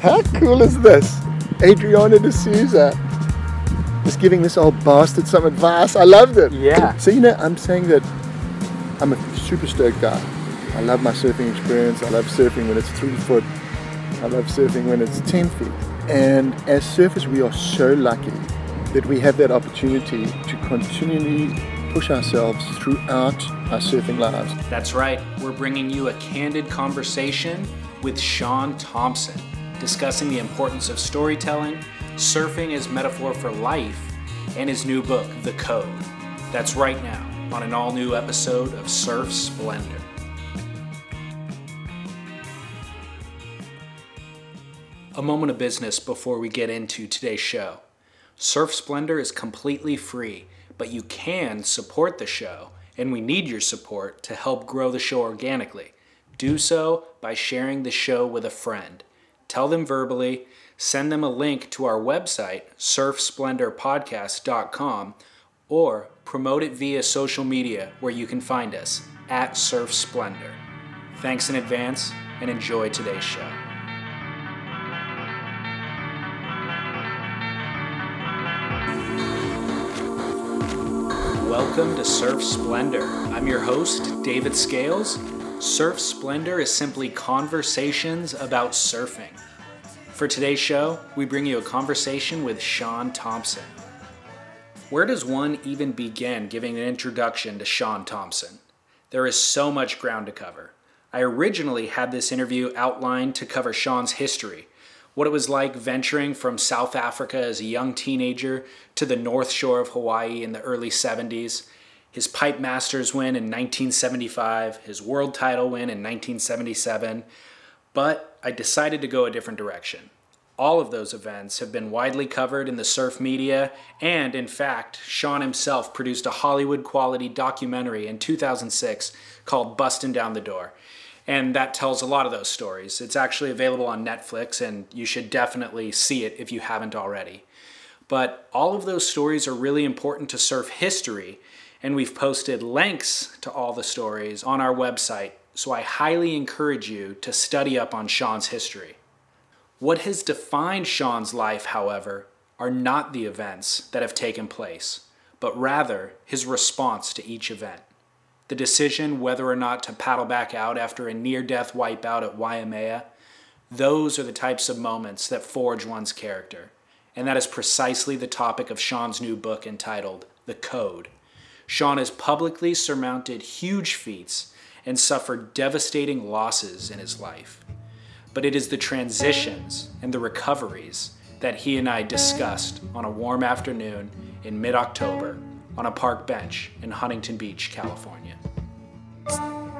How cool is this? Adriana D'Souza just giving this old bastard some advice. I loved it. Yeah. So, you know, I'm saying that I'm a super stoked guy. I love my surfing experience. I love surfing when it's three foot. I love surfing when it's 10 feet. And as surfers, we are so lucky that we have that opportunity to continually push ourselves throughout our surfing lives. That's right, we're bringing you a candid conversation with Shaun Tomson, discussing the importance of storytelling, surfing as metaphor for life, and his new book, The Code. That's right now on an all new episode of Surf Splendor. A moment of business before we get into today's show. Surf Splendor is completely free, but you can support the show, and we need your support to help grow the show organically. Do so by sharing the show with a friend. Tell them verbally, send them a link to our website, surfsplendorpodcast.com, or promote it via social media where you can find us at Surf Splendor. Thanks in advance and enjoy today's show. Welcome to Surf Splendor. I'm your host, David Scales. Surf Splendor is simply conversations about surfing. For today's show, we bring you a conversation with Shaun Tomson. Where does one even begin giving an introduction to Shaun Tomson? There is so much ground to cover. I originally had this interview outlined to cover Shaun's history, what it was like venturing from South Africa as a young teenager to the North Shore of Hawaii in the early 70s, his Pipe Masters win in 1975, his world title win in 1977, but I decided to go a different direction. All of those events have been widely covered in the surf media, and in fact, Shaun himself produced a Hollywood quality documentary in 2006 called Bustin' Down the Door and that tells a lot of those stories. It's actually available on Netflix, and you should definitely see it if you haven't already. But all of those stories are really important to surf history, and we've posted links to all the stories on our website, so I highly encourage you to study up on Shaun's history. What has defined Shaun's life, however, are not the events that have taken place, but rather his response to each event the decision whether or not to paddle back out after a near death wipeout at Waimea, those are the types of moments that forge one's character. And that is precisely the topic of Shaun's new book entitled The Code. Shaun has publicly surmounted huge feats and suffered devastating losses in his life. But it is the transitions and the recoveries that he and I discussed on a warm afternoon in mid October on a park bench in Huntington Beach, California. I'm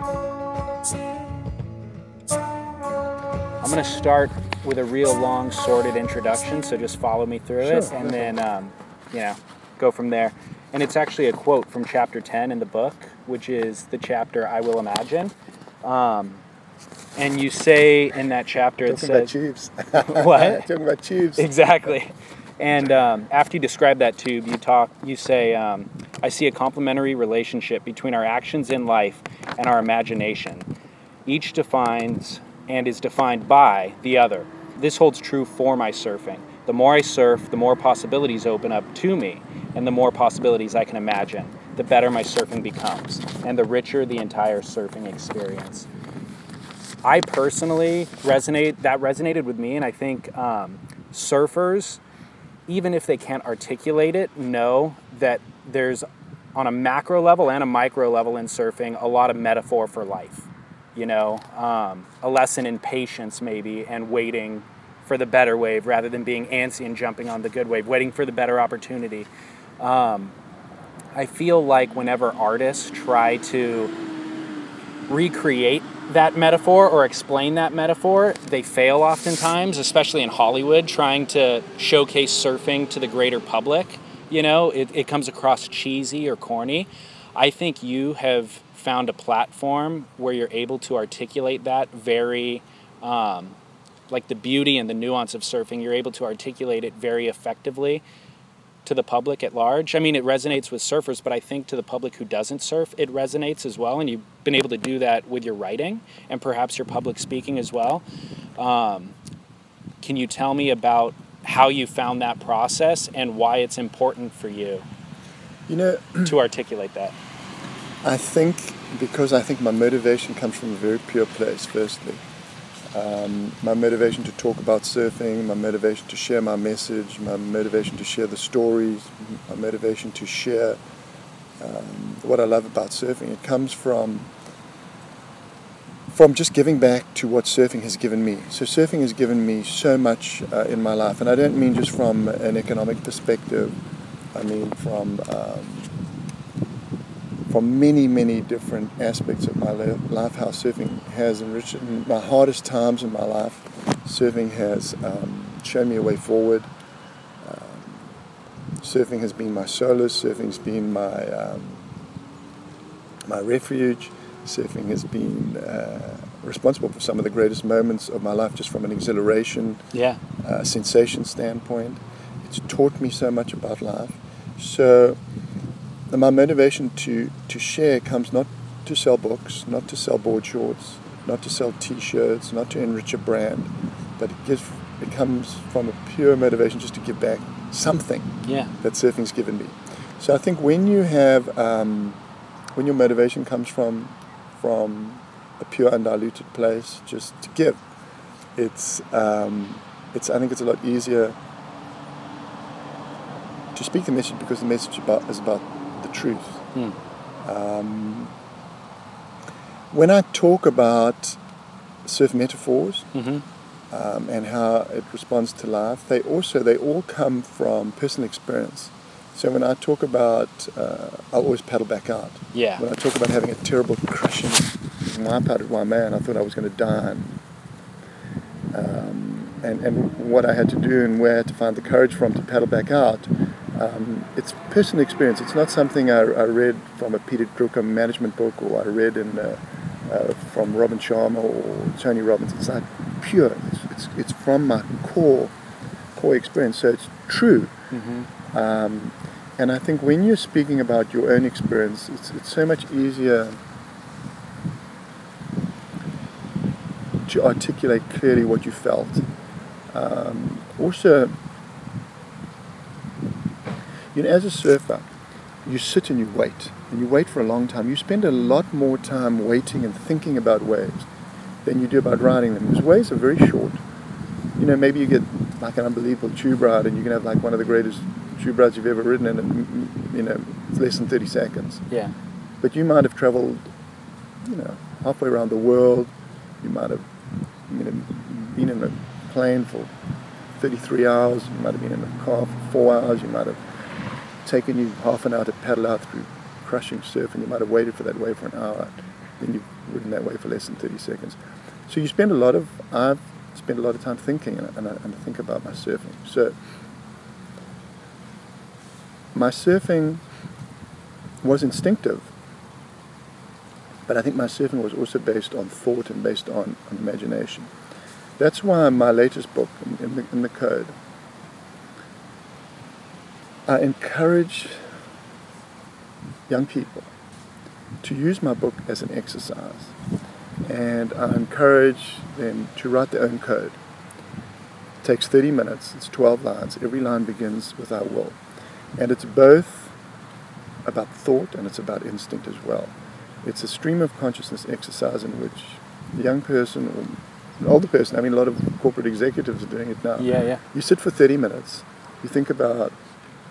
going to start with a real long, sorted introduction, so just follow me through Sure, it, and then, um, you know, go from there. And it's actually a quote from chapter 10 in the book, which is the chapter I Will Imagine. Um, and you say in that chapter, it Talking about says, tubes. What? Talking about tubes. Exactly. And um, after you describe that tube, you talk. You say, um, "I see a complementary relationship between our actions in life and our imagination. Each defines and is defined by the other. This holds true for my surfing. The more I surf, the more possibilities open up to me, and the more possibilities I can imagine. The better my surfing becomes, and the richer the entire surfing experience." I personally resonate. That resonated with me, and I think um, surfers even if they can't articulate it, know that there's on a macro level and a micro level in surfing a lot of metaphor for life. You know, um, a lesson in patience maybe and waiting for the better wave rather than being antsy and jumping on the good wave, waiting for the better opportunity. Um, I feel like whenever artists try to recreate that metaphor or explain that metaphor, they fail oftentimes, especially in Hollywood, trying to showcase surfing to the greater public. You know, it, it comes across cheesy or corny. I think you have found a platform where you're able to articulate that very, um, like the beauty and the nuance of surfing, you're able to articulate it very effectively to the public at large. I mean, it resonates with surfers, but I think to the public who doesn't surf, it resonates as well. And you've been able to do that with your writing and perhaps your public speaking as well. Um, can you tell me about how you found that process and why it's important for you? You know, to articulate that. I think because I think my motivation comes from a very pure place. Firstly, um, my motivation to talk about surfing, my motivation to share my message, my motivation to share the stories, my motivation to share um, what I love about surfing. It comes from from just giving back to what surfing has given me. So surfing has given me so much uh, in my life, and I don't mean just from an economic perspective. I mean from um, from many, many different aspects of my life, how surfing has enriched my hardest times in my life. Surfing has um, shown me a way forward. Um, surfing has been my solace. Surfing's been my um, my refuge. Surfing has been uh, responsible for some of the greatest moments of my life, just from an exhilaration, yeah, uh, sensation standpoint. It's taught me so much about life. So and my motivation to, to share comes not to sell books, not to sell board shorts, not to sell t-shirts, not to enrich a brand, but it, gives, it comes from a pure motivation just to give back something yeah. that surfing's given me. So I think when you have, um, when your motivation comes from, from a pure undiluted place, just to give, it's, um, it's, I think it's a lot easier to speak the message because the message about, is about truth. Hmm. Um, when I talk about surf metaphors mm-hmm. um, and how it responds to life, they also they all come from personal experience. So when I talk about, uh, I always paddle back out. Yeah. When I talk about having a terrible crushing wipeout at man, I thought I was going to die. And, um, and, and what I had to do and where I had to find the courage from to paddle back out um, it's personal experience. It's not something I, I, read from a Peter Drucker management book or I read in, uh, uh, from Robin Sharma or Tony Robbins. It's like pure. It's, it's, it's, from my core core experience. So it's true. Mm-hmm. Um, and I think when you're speaking about your own experience, it's, it's so much easier to articulate clearly what you felt. Um, also, you know, as a surfer, you sit and you wait, and you wait for a long time. You spend a lot more time waiting and thinking about waves than you do about riding them. Because waves are very short. You know, maybe you get like an unbelievable tube ride, and you can have like one of the greatest tube rides you've ever ridden in, and you know, it's less than 30 seconds. Yeah. But you might have traveled, you know, halfway around the world. You might have, you know, been in a plane for 33 hours. You might have been in a car for four hours. You might have taken you half an hour to paddle out through crushing surf, and you might have waited for that wave for an hour. Then you've ridden that wave for less than 30 seconds. So you spend a lot of, I've spent a lot of time thinking, and, and, I, and I think about my surfing. So my surfing was instinctive, but I think my surfing was also based on thought and based on, on imagination. That's why my latest book, in, in, the, in the Code, I encourage young people to use my book as an exercise. And I encourage them to write their own code. It takes 30 minutes, it's 12 lines. Every line begins with I will. And it's both about thought and it's about instinct as well. It's a stream of consciousness exercise in which the young person or an older person, I mean, a lot of corporate executives are doing it now. Yeah, yeah. You sit for 30 minutes, you think about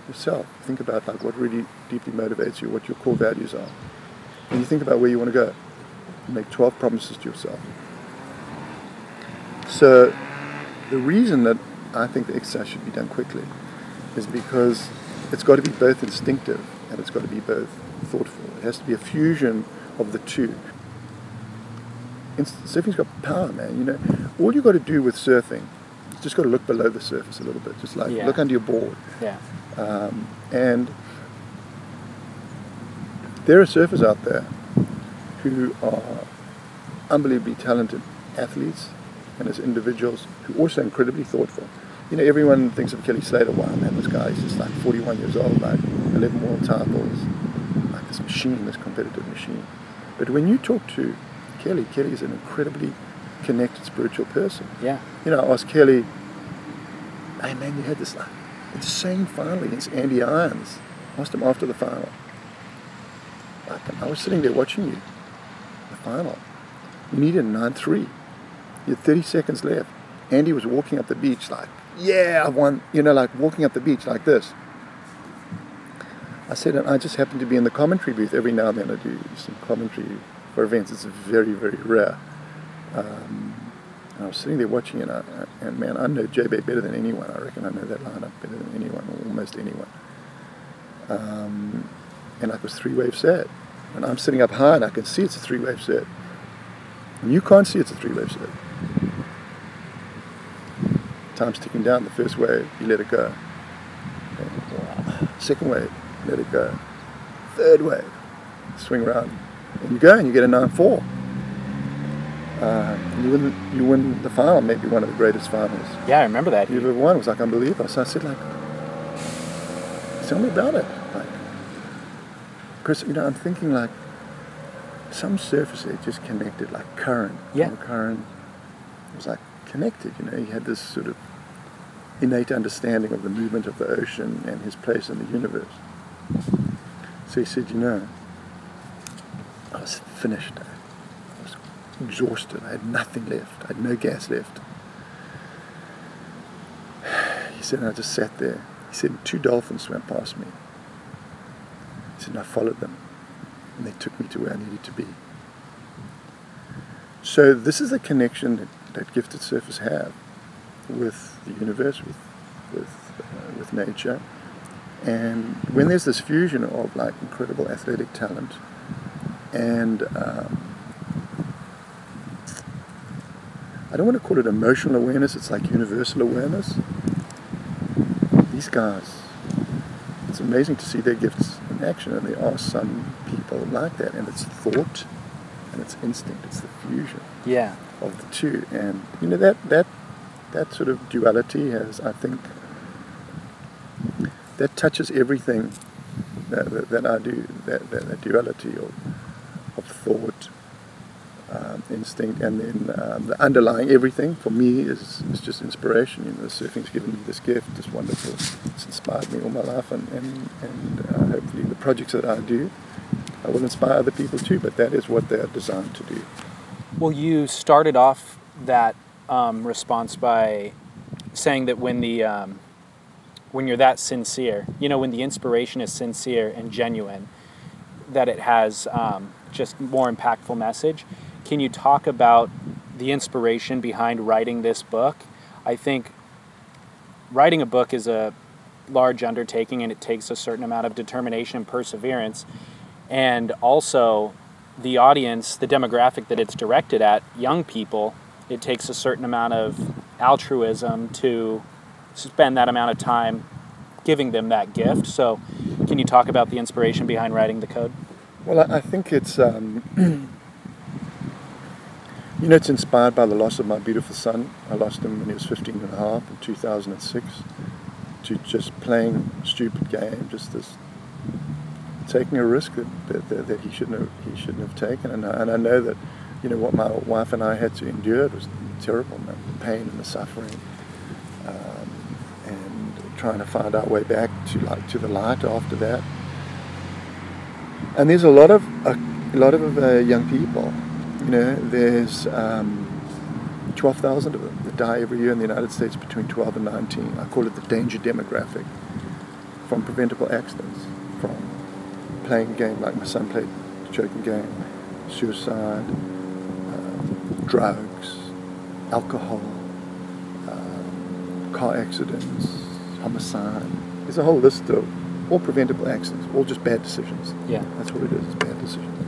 yourself. Think about like what really deeply motivates you, what your core values are. And you think about where you want to go. Make 12 promises to yourself. So the reason that I think the exercise should be done quickly is because it's got to be both instinctive and it's got to be both thoughtful. It has to be a fusion of the two. It's, surfing's got power, man. You know, all you got to do with surfing, just got to look below the surface a little bit. Just like Yeah. look under your board. Yeah. Um, and there are surfers out there who are unbelievably talented athletes and as individuals who are also incredibly thoughtful. You know, everyone thinks of Kelly Slater. Wow, man, this guy is just like 41 years old, like 11 world titles, like this machine, this competitive machine. But when you talk to Kelly, Kelly is an incredibly connected spiritual person. Yeah. You know, I was Kelly, hey man, you had this uh, like insane final against Andy Irons. I asked him after the final. Like, I was sitting there watching you, the final. You needed a 9 3. You had 30 seconds left. Andy was walking up the beach like, yeah, I won. You know, like walking up the beach like this. I said, and I just happen to be in the commentary booth every now and then. I do some commentary for events. It's very, very rare. Um, and I was sitting there watching it, and, and man, I know J-Bay better than anyone. I reckon I know that lineup better than anyone, almost anyone. Um, and it was three-wave set. And I'm sitting up high, and I can see it's a three-wave set. And you can't see it's a three-wave set. Time's ticking down. The first wave, you let it go. Second wave, let it go. Third wave, swing around, and you go, and you get a nine-four. Uh, you win, you win the final, maybe one of the greatest finals Yeah, I remember that. you've ever won. It was like unbelievable. So I said, like, tell me about it. Like, because you know, I'm thinking like some surface there just connected, like current. you Yeah. current. Was like connected. You know, he had this sort of innate understanding of the movement of the ocean and his place in the universe. So he said, you know, I was finished. Exhausted. I had nothing left. I had no gas left. He said, and I just sat there. He said, two dolphins swam past me. He said, I followed them. And they took me to where I needed to be. So this is the connection that, that gifted surfers have with the universe, with, with, uh, with nature. And when there's this fusion of like incredible athletic talent and um, I don't want to call it emotional awareness, it's like universal awareness. These guys, it's amazing to see their gifts in action, and there are some people like that, and it's thought and it's instinct, it's the fusion Yeah. of the two. And you know that that that sort of duality has, I think, that touches everything that, that, that I do. That, that, that duality of of thought, instinct, and then um, the underlying everything for me is, is just inspiration. You know, surfing's given me this gift. It's wonderful. It's inspired me all my life, and and, and uh, hopefully the projects that I do. I will inspire other people too, but that is what they are designed to do. Well, you started off that um, response by saying that when the um, when you're that sincere, you know, when the inspiration is sincere and genuine, that it has um, just more impactful message. Can you talk about the inspiration behind writing this book? I think writing a book is a large undertaking and it takes a certain amount of determination and perseverance. And also, the audience, the demographic that it's directed at, young people, it takes a certain amount of altruism to spend that amount of time giving them that gift. So, can you talk about the inspiration behind writing the code? Well, I, think it's, um, you know, it's inspired by the loss of my beautiful son. I lost him when he was 15 and a half in 2006 to just playing a stupid game, just this taking a risk that, that, that, he shouldn't have he shouldn't have taken. And I, and I know that, you know, what my wife and I had to endure it was terrible, man. The pain and the suffering, um, and trying to find our way back to like to the light after that. And there's a lot of a, lot of uh, young people. You know, there's um, 12,000 of them that die every year in the United States between 12 and 19. I call it the danger demographic from preventable accidents, from playing a game like my son played the choking game, suicide, um, drugs, alcohol, um, car accidents, homicide. There's a whole list of all preventable accidents, all just bad decisions. Yeah. That's what it is, it's bad decisions.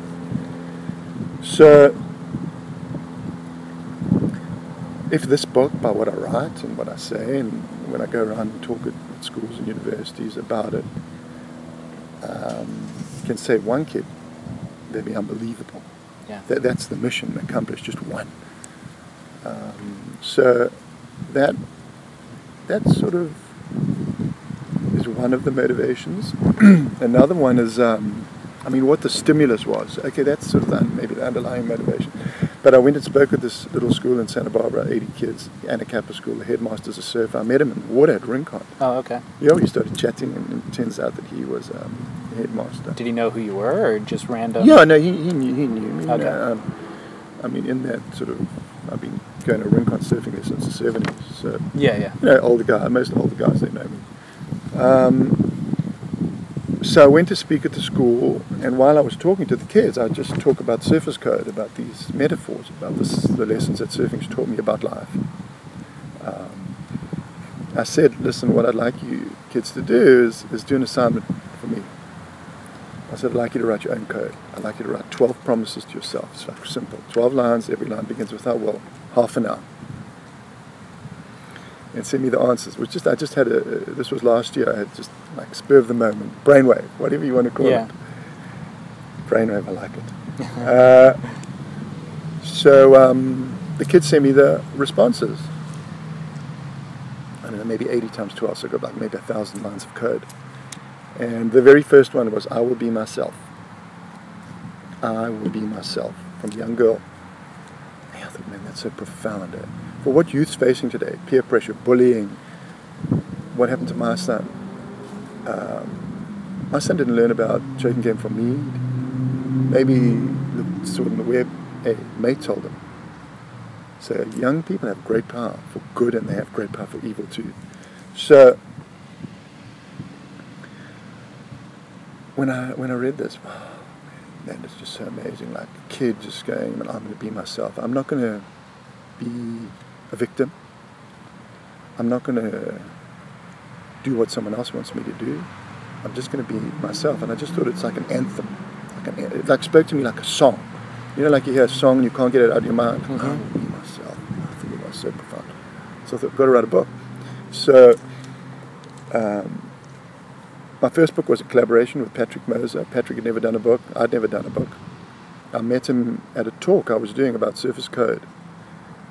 So if this book, by what I write and what I say, and when I go around and talk at schools and universities about it, um, can save one kid, that'd be unbelievable. Yeah. That, that's the mission accomplished, just one. Um, so that that sort of is one of the motivations. Another one is, um, I mean, what the stimulus was. Okay, that's sort of the, maybe the underlying motivation. But I went and spoke at this little school in Santa Barbara, 80 kids, Anacapa School. The headmaster's a surfer. I met him in the water at Rincon. Oh, okay. Yeah, we started chatting, and it turns out that he was um, the headmaster. Did he know who you were, or just random? Yeah, no, he, he knew. He knew me. Okay. Um, I mean, in that sort of, I've been going to Rincon surfing there since the 70s. So, Yeah, yeah. you know, older guy, most older guys, they know me. Um, so I went to speak at the school, and while I was talking to the kids, I just talk about Surfer's Code, about these metaphors, about this, the lessons that surfing's taught me about life. Um, I said, listen, what I'd like you kids to do is, is do an assignment for me. I said, I'd like you to write your own code. I'd like you to write 12 promises to yourself. It's like simple. 12 lines, every line begins with I will, half an hour. And send me the answers. Which just I just had a this was last year, I had just like spur of the moment, brainwave, whatever you want to call Yeah. it. Brainwave, I like it. uh, so um, the kids sent me the responses. I don't know, maybe 80 times 12, so I got like maybe a thousand lines of code. And the very first one was, I will be myself. I will be myself, from a young girl. I thought, man, that's so profound. Eh? For what youth's facing today, peer pressure, bullying, what happened to my son? Um, my son didn't learn about choking game from me. Maybe the, it in the web. A mate told him. So young people have great power for good and they have great power for evil too. So when I when I read this, wow, man, it's just so amazing. Like a kid just going, I'm going to be myself. I'm not going to be a victim. I'm not going to do what someone else wants me to do. I'm just going to be myself." And I just thought it's like an anthem. Like an, it like spoke to me like a song. You know, like you hear a song and you can't get it out of your mind. I will be myself. I think it was so profound. So I thought, I've got to write a book. So um, my first book was a collaboration with Patrick Moser. Patrick had never done a book. I'd never done a book. I met him at a talk I was doing about Surfer's Code.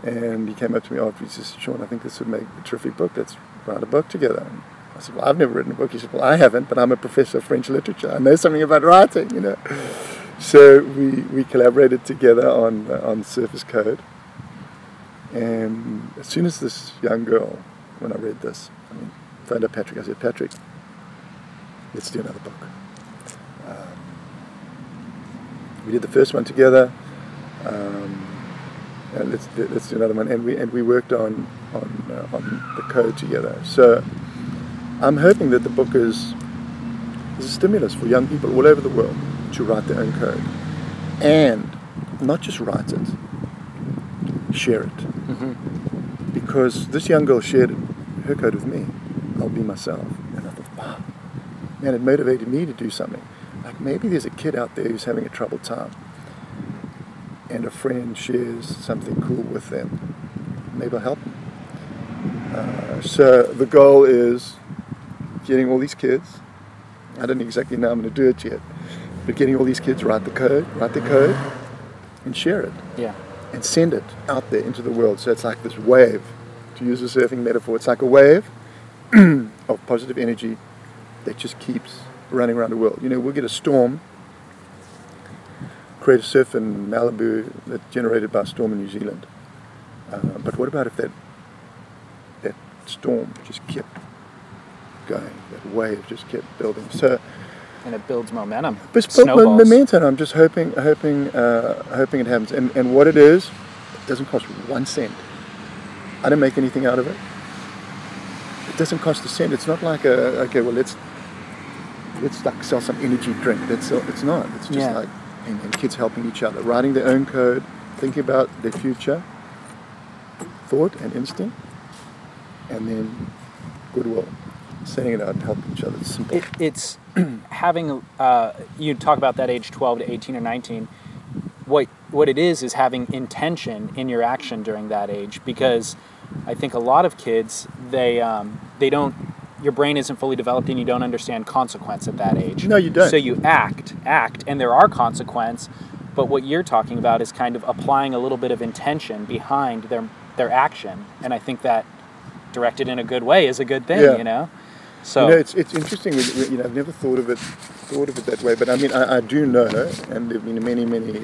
And he came up to me after he says, Shaun, I think this would make a terrific book. Let's write a book together. And I said, well, I've never written a book. He said, well, I haven't, but I'm a professor of French literature. I know something about writing, you know. So we, we collaborated together on, uh, on Surfer's Code. And as soon as this young girl, when I read this, I mean, phoned up Patrick, I said, Patrick, let's do another book. Um, we did the first one together. Um, and let's do, let's do another one, and we and we worked on on uh, on the code together. So I'm hoping that the book is is a stimulus for young people all over the world to write their own code, and not just write it, share it, Mm-hmm. because this young girl shared her code with me. I'll be myself, and I thought, wow, man, it motivated me to do something. Like maybe there's a kid out there who's having a troubled time and a friend shares something cool with them, maybe I'll help them. Uh, so the goal is getting all these kids. I don't exactly know I'm going to do it yet, but getting all these kids write the code, write the code, and share it, Yeah. and send it out there into the world. So it's like this wave, to use a surfing metaphor. It's like a wave of positive energy that just keeps running around the world. You know, we'll get a storm create a surf in Malibu that's generated by a storm in New Zealand. Uh, but what about if that that storm just kept going, that wave just kept building? So And it builds momentum. but momentum. I'm just hoping, hoping, uh, hoping it happens. And and what it is, it doesn't cost one cent. I don't make anything out of it. It doesn't cost a cent. It's not like a okay. Well, let's let's like sell some energy drink. That's it's not. It's just Yeah. like and, and kids helping each other, writing their own code, thinking about their future, thought and instinct, and then goodwill, saying it out and helping each other. It's simple. It, it's having uh, you talk about that age 12 to 18 or 19 what what it is is having intention in your action during that age because I think a lot of kids they um, they don't your brain isn't fully developed and you don't understand consequence at that age. No, you don't. So you act, act, and there are consequence. But what you're talking about is kind of applying a little bit of intention behind their their action, and I think that directed in a good way is a good thing. Yeah. You know. So You know, it's it's interesting. You know, I've never thought of it thought of it that way, but I mean, I, I do know, and there've been many many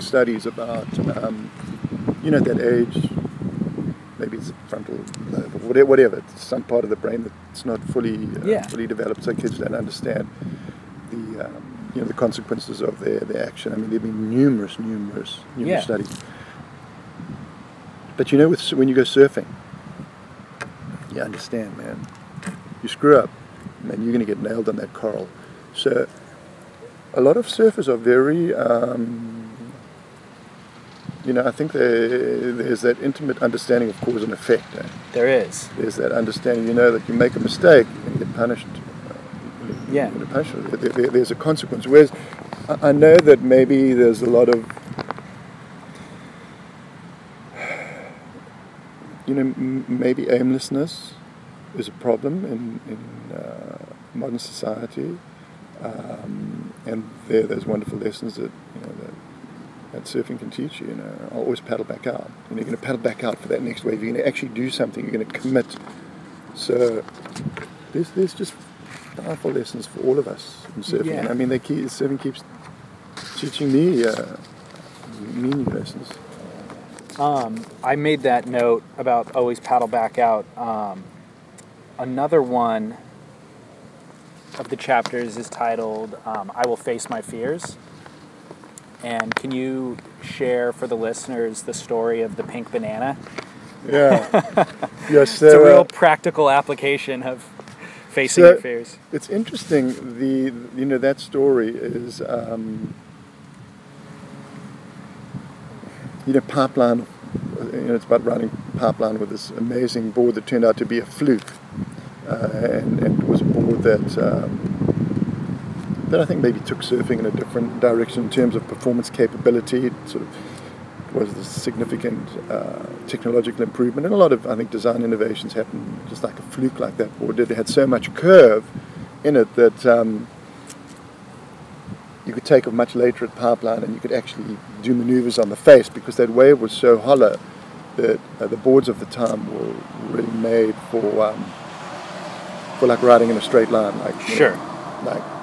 studies about, um, you know, that age. Maybe it's frontal lobe or whatever, whatever. It's some part of the brain that's not fully uh, Yeah. fully developed, so kids don't understand the um, you know the consequences of their, their action. I mean, there've been numerous, numerous, numerous Yeah. studies. But you know, with, when you go surfing, you understand, man. You screw up, man, you're going to get nailed on that coral. So, a lot of surfers are very, um, you know, I think there, there's that intimate understanding of cause and effect. Eh? there is. There's that understanding, you know, that you make a mistake and you get punished. Yeah. You're gonna punish it. There- there- there's a consequence. Whereas I- know that maybe there's a lot of, you know, m- maybe aimlessness is a problem in, in uh, modern society. Um, and there, there's wonderful lessons that, you know, that, that surfing can teach you. You know, I'll always paddle back out. You know, you're going to paddle back out for that next wave. You're going to actually do something. You're going to commit. So there's, there's just powerful lessons for all of us in surfing. Yeah. I mean, they keep, surfing keeps teaching me uh, me new lessons. Um, I made that note about always paddle back out. Um, another one of the chapters is titled um, "I Will Face My Fears." And can you share for the listeners the story of the pink banana? Yeah. yes. It's a real uh, practical application of facing So- your fears. It's interesting. The you know that story is um, you know pipeline. You know it's about running pipeline with this amazing board that turned out to be a fluke, uh, and, and it was a board that um, that I think maybe took surfing in a different direction in terms of performance capability. It sort of was a significant uh, technological improvement, and a lot of I think design innovations happened just like a fluke like that board did. It had so much curve in it that um, you could take off much later at pipeline, and you could actually do maneuvers on the face because that wave was so hollow that uh, the boards of the time were really made for um, for like riding in a straight line, like Sure. know, like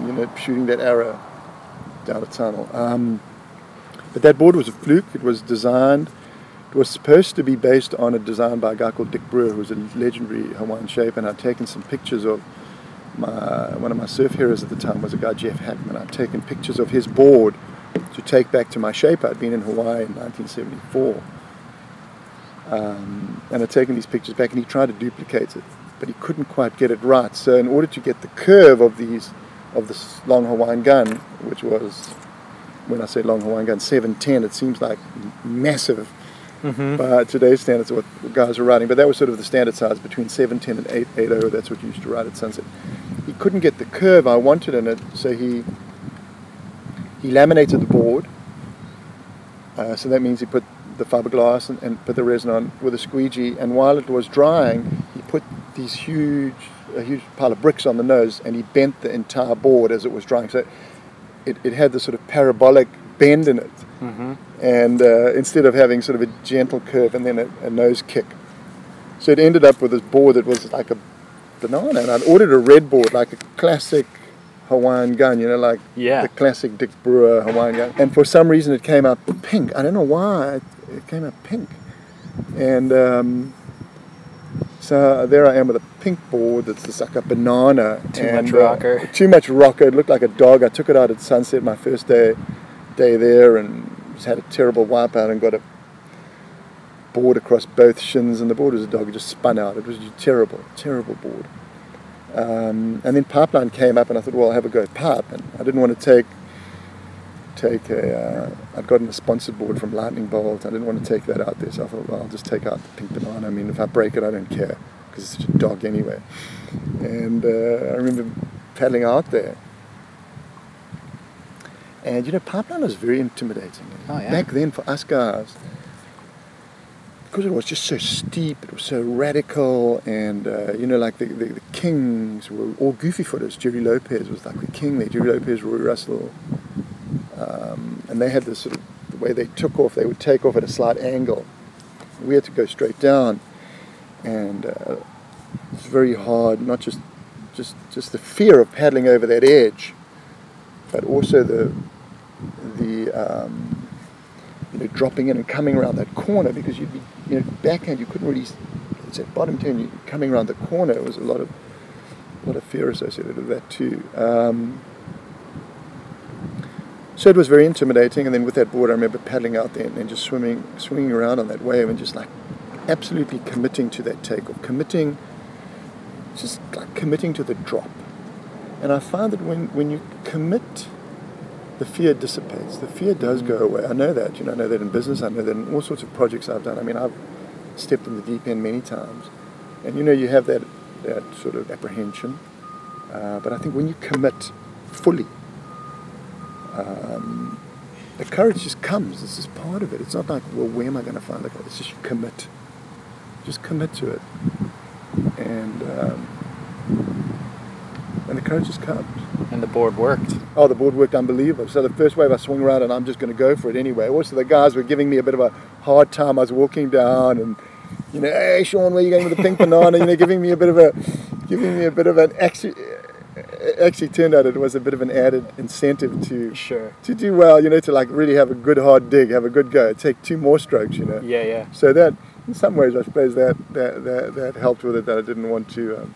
you know shooting that arrow down a tunnel. Um, but that board was a fluke. It was designed. It was supposed to be based on a design by a guy called Dick Brewer, who was a legendary Hawaiian shaper, and I'd taken some pictures of my one of my surf heroes at the time was a guy Jeff Hakman. I'd taken pictures of his board to take back to my shaper. I'd been in Hawaii in 1974, um, and I'd taken these pictures back, and he tried to duplicate it, but he couldn't quite get it right. So in order to get the curve of these of this long Hawaiian gun, which was when I say long Hawaiian gun 710, it seems like massive by today's standards of what guys are riding. But that was sort of the standard size between 710 and 880. That's what you used to ride at sunset. He couldn't get the curve I wanted in it, so he he laminated the board. Uh, so that means he put the fiberglass and, and put the resin on with a squeegee. And while it was drying, he put these huge a huge pile of bricks on the nose, and he bent the entire board as it was drying. So it, it had this sort of parabolic bend in it and uh, instead of having sort of a gentle curve and then a, a nose kick. So it ended up with this board that was like a banana, and I'd ordered a red board, like a classic Hawaiian gun, you know, like Yeah. the classic Dick Brewer Hawaiian gun. And for some reason, it came out pink. I don't know why it, it came out pink, and um, so there I am with a pink board that's just like a banana. Too and, much uh, rocker. too much rocker. It looked like a dog. I took it out at sunset my first day day there and just had a terrible wipeout and got a board across both shins and the board was a dog. It just spun out. It was a terrible, terrible board. Um, and then Pipeline came up and I thought, well, I'll have a go at Pipe. And I didn't want to take take a, uh, I'd gotten a sponsored board from Lightning Bolt. I didn't want to take that out there. So I thought, well, I'll just take out the pink banana. I mean, if I break it, I don't care because it's such a dog anyway. And uh, I remember paddling out there And you know, pipeline was very intimidating. Oh, yeah. Back then, for us guys, because it was just so steep, it was so radical, and uh, you know, like the, the, the, kings were all goofy footers. Gerry Lopez was like the king there. Gerry Lopez, Rory Russell, um, and they had this sort of the way they took off. They would take off at a slight angle. We had to go straight down, and uh, it's very hard. Not just just just the fear of paddling over that edge, but also the the um, you know dropping in and coming around that corner because you'd be you know backhand you couldn't really it's at bottom turn you coming around the corner it was a lot of a lot of fear associated with that too. Um, so it was very intimidating, and then with that board, I remember paddling out there and, and just swimming, swinging around on that wave, and just like absolutely committing to that take or committing, just like committing to the drop. And I find that when, when you commit, the fear dissipates. The fear does go away. I know that. You know, I know that in business. I know that in all sorts of projects I've done. I mean, I've stepped in the deep end many times, and you know, you have that that sort of apprehension. Uh, but I think when you commit fully, um, the courage just comes. It's just part of it. It's not like, well, where am I going to find the courage? It's just you commit. Just commit to it, and um, and the courage just comes. And the board worked. Oh, the board worked unbelievable. So the first wave I swung around and I'm just going to go for it anyway. Also, the guys were giving me a bit of a hard time. I was walking down and, you know, hey Shaun, where are you going with the pink banana? You know, giving me a bit of a, giving me a bit of an actually, actually turned out it was a bit of an added incentive to Sure. to do well. You know, to like really have a good hard dig, have a good go, take two more strokes. You know. Yeah, yeah. So that, in some ways, I suppose that that that, that helped with it. That I didn't want to. Um,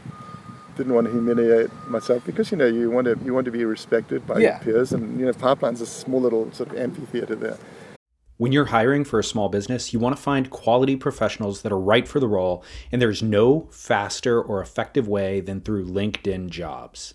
didn't want to humiliate myself because you know you want to you want to be respected by Yeah. your peers and you know pipeline's is a small little sort of amphitheater there When you're hiring for a small business, you want to find quality professionals that are right for the role, and there's no faster or effective way than through LinkedIn jobs.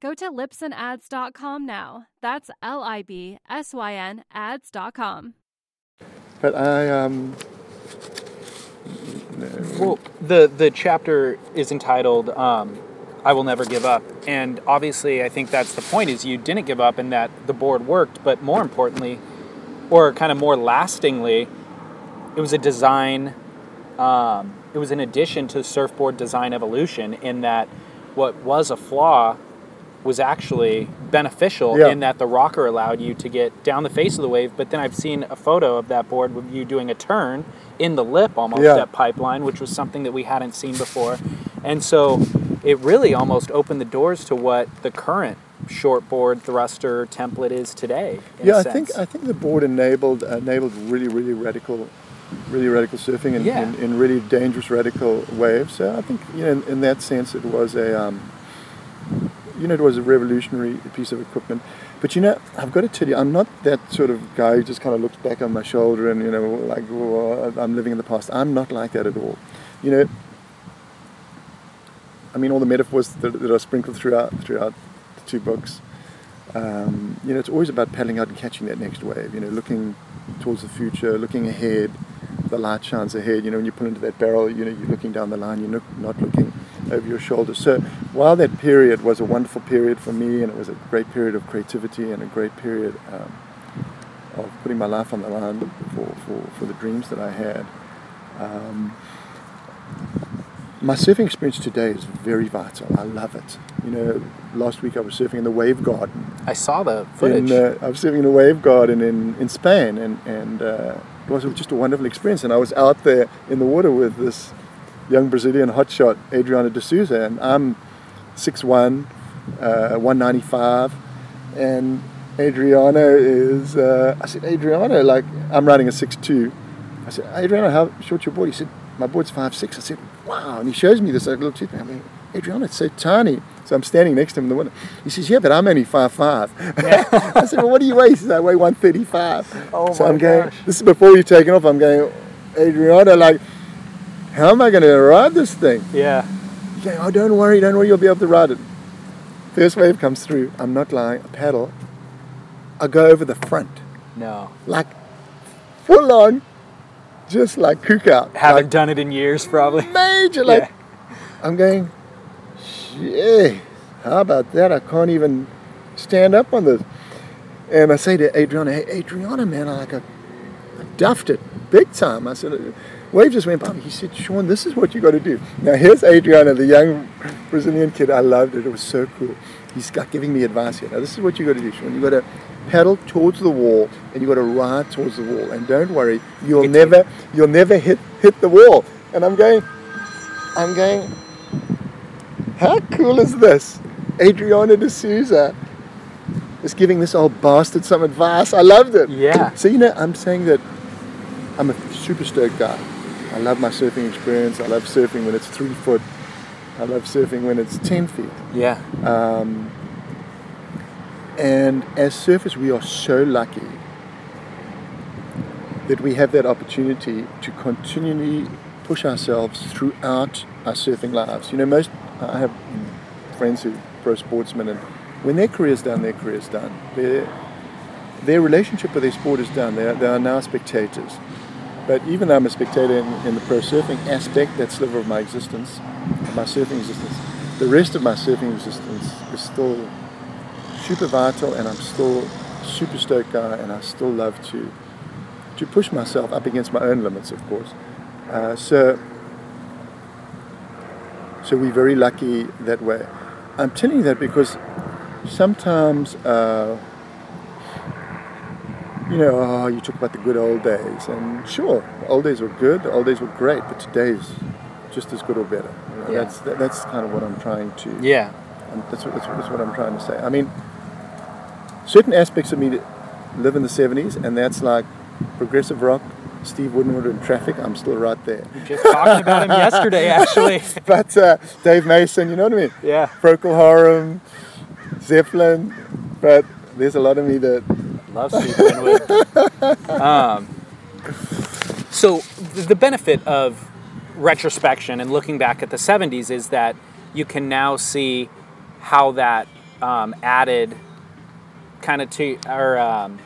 Go to libsynads.com now. That's L I B S Y N ads.com. but I um Well, the the chapter is entitled um, "I Will Never Give Up," and obviously, I think that's the point: is you didn't give up, and that the board worked. But more importantly, or kind of more lastingly, it was a design. Um, it was an addition to surfboard design evolution in that what was a flaw was actually beneficial Yeah. in that the rocker allowed you to get down the face of the wave. But then I've seen a photo of that board with you doing a turn in the lip almost Yeah. at pipeline, which was something that we hadn't seen before. And so it really almost opened the doors to what the current shortboard thruster template is today. yeah I think. I think the board enabled enabled really really radical really radical surfing in, Yeah. in, in really dangerous radical waves so I think you know in, in that sense it was a um, you know it was a revolutionary piece of equipment but you know I've got to tell you I'm not that sort of guy who just kind of looks back on my shoulder and you know like oh, I'm living in the past I'm not like that at all you know I mean, all the metaphors that, that are sprinkled throughout throughout the two books. Um, you know, it's always about paddling out and catching that next wave. You know, looking towards the future, looking ahead. The light shines ahead. You know, when you pull into that barrel, you know, you're looking down the line. You're not looking over your shoulder. So while that period was a wonderful period for me, and it was a great period of creativity and a great period um, of putting my life on the line for, for, for the dreams that I had. Um, my surfing experience today is very vital. I love it. You know, last week I was surfing in the Wavegarden. I saw the footage. In, uh, I was surfing in the Wavegarden in, in Spain, and, and uh, it was just a wonderful experience. And I was out there in the water with this young Brazilian hotshot, Adriano de Souza, and I'm 6'1", uh, 195, and Adriano is, uh, I said, Adriano, like, I'm riding a 6'2". I said, Adriano, how short's your board? He said, my board's 5'6". I said, wow. And he shows me this. I looked at him. I mean, Adriano, it's so tiny. So I'm standing next to him in the window. He says, yeah, but I'm only 5'5". Yeah. I said, well, what do you weigh? He says, I weigh 135. Oh, so my I'm going, gosh. this is before you're taking off. I'm going, Adriano, like, how am I going to ride this thing? Yeah. Going, oh, don't worry, don't worry, you'll be able to ride it. First wave comes through. I'm not lying. I paddle. I go over the front, No. like full on, just like kook out. Haven't like, done it in years, probably. major. Like Yeah. I'm going, shit. How about that? I can't even stand up on this. And I say to Adriano, hey, Adriano, man, I like I, I duffed it big time. I said, wave just went by me. He said, Shaun, this is what you got to do. Now here's Adriano, the young Brazilian kid. I loved it. It was so cool. He's got giving me advice here. Now this is what you got to do, Shaun. You got to paddle towards the wall, and you got to ride towards the wall. And don't worry, you'll It's- never, you'll never hit hit the wall. And I'm going, I'm going. How cool is this? Adriano de Souza is giving this old bastard some advice. I loved it. Yeah. So you know, I'm saying that I'm a super stoked guy. I love my surfing experience. I love surfing when it's three foot. I love surfing when it's ten feet. Yeah. Um, and as surfers, we are so lucky that we have that opportunity to continually push ourselves throughout our surfing lives. You know, most I have friends who are pro sportsmen, and when their career's done, their career's done. Their their relationship with their sport is done. They are, they are now spectators. But even though I'm a spectator in, in the pro surfing aspect, that sliver of my existence, my surfing existence, the rest of my surfing existence is still super vital, and I'm still super stoked guy, and I still love to to push myself up against my own limits, of course. Uh, so, so we're very lucky that way. I'm telling you that because sometimes, uh, you know, oh, you talk about the good old days, and sure, the old days were good, the old days were great, but today's just as good or better. You know, Yeah. That's that, that's kind of what I'm trying to. Yeah. And that's, what, that's, what, that's what I'm trying to say. I mean, certain aspects of me that live in the 70s, and that's like progressive rock, Steve Winwood, and traffic. I'm still right there. Just talked about him yesterday, actually. But uh, Dave Mason, you know what I mean? Yeah. Procol Harum, Zeppelin, but there's a lot of me that Love Steve Winwood. um, so the benefit of retrospection and looking back at the 70s is that you can now see how that um, added kind of to or um,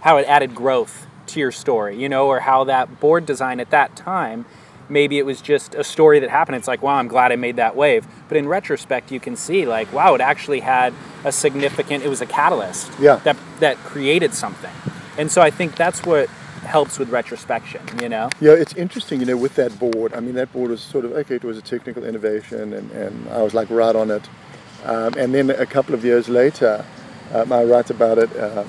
how it added growth to your story you know or how that board design at that time maybe it was just a story that happened it's like wow i'm glad i made that wave but in retrospect you can see like wow it actually had a significant it was a catalyst Yeah. that that created something and so i think that's what helps with retrospection you know Yeah, it's interesting, you know, with that board. I mean, that board was sort of okay. It was a technical innovation, and, and I was like right on it. Um, and then a couple of years later, um, I write about it um,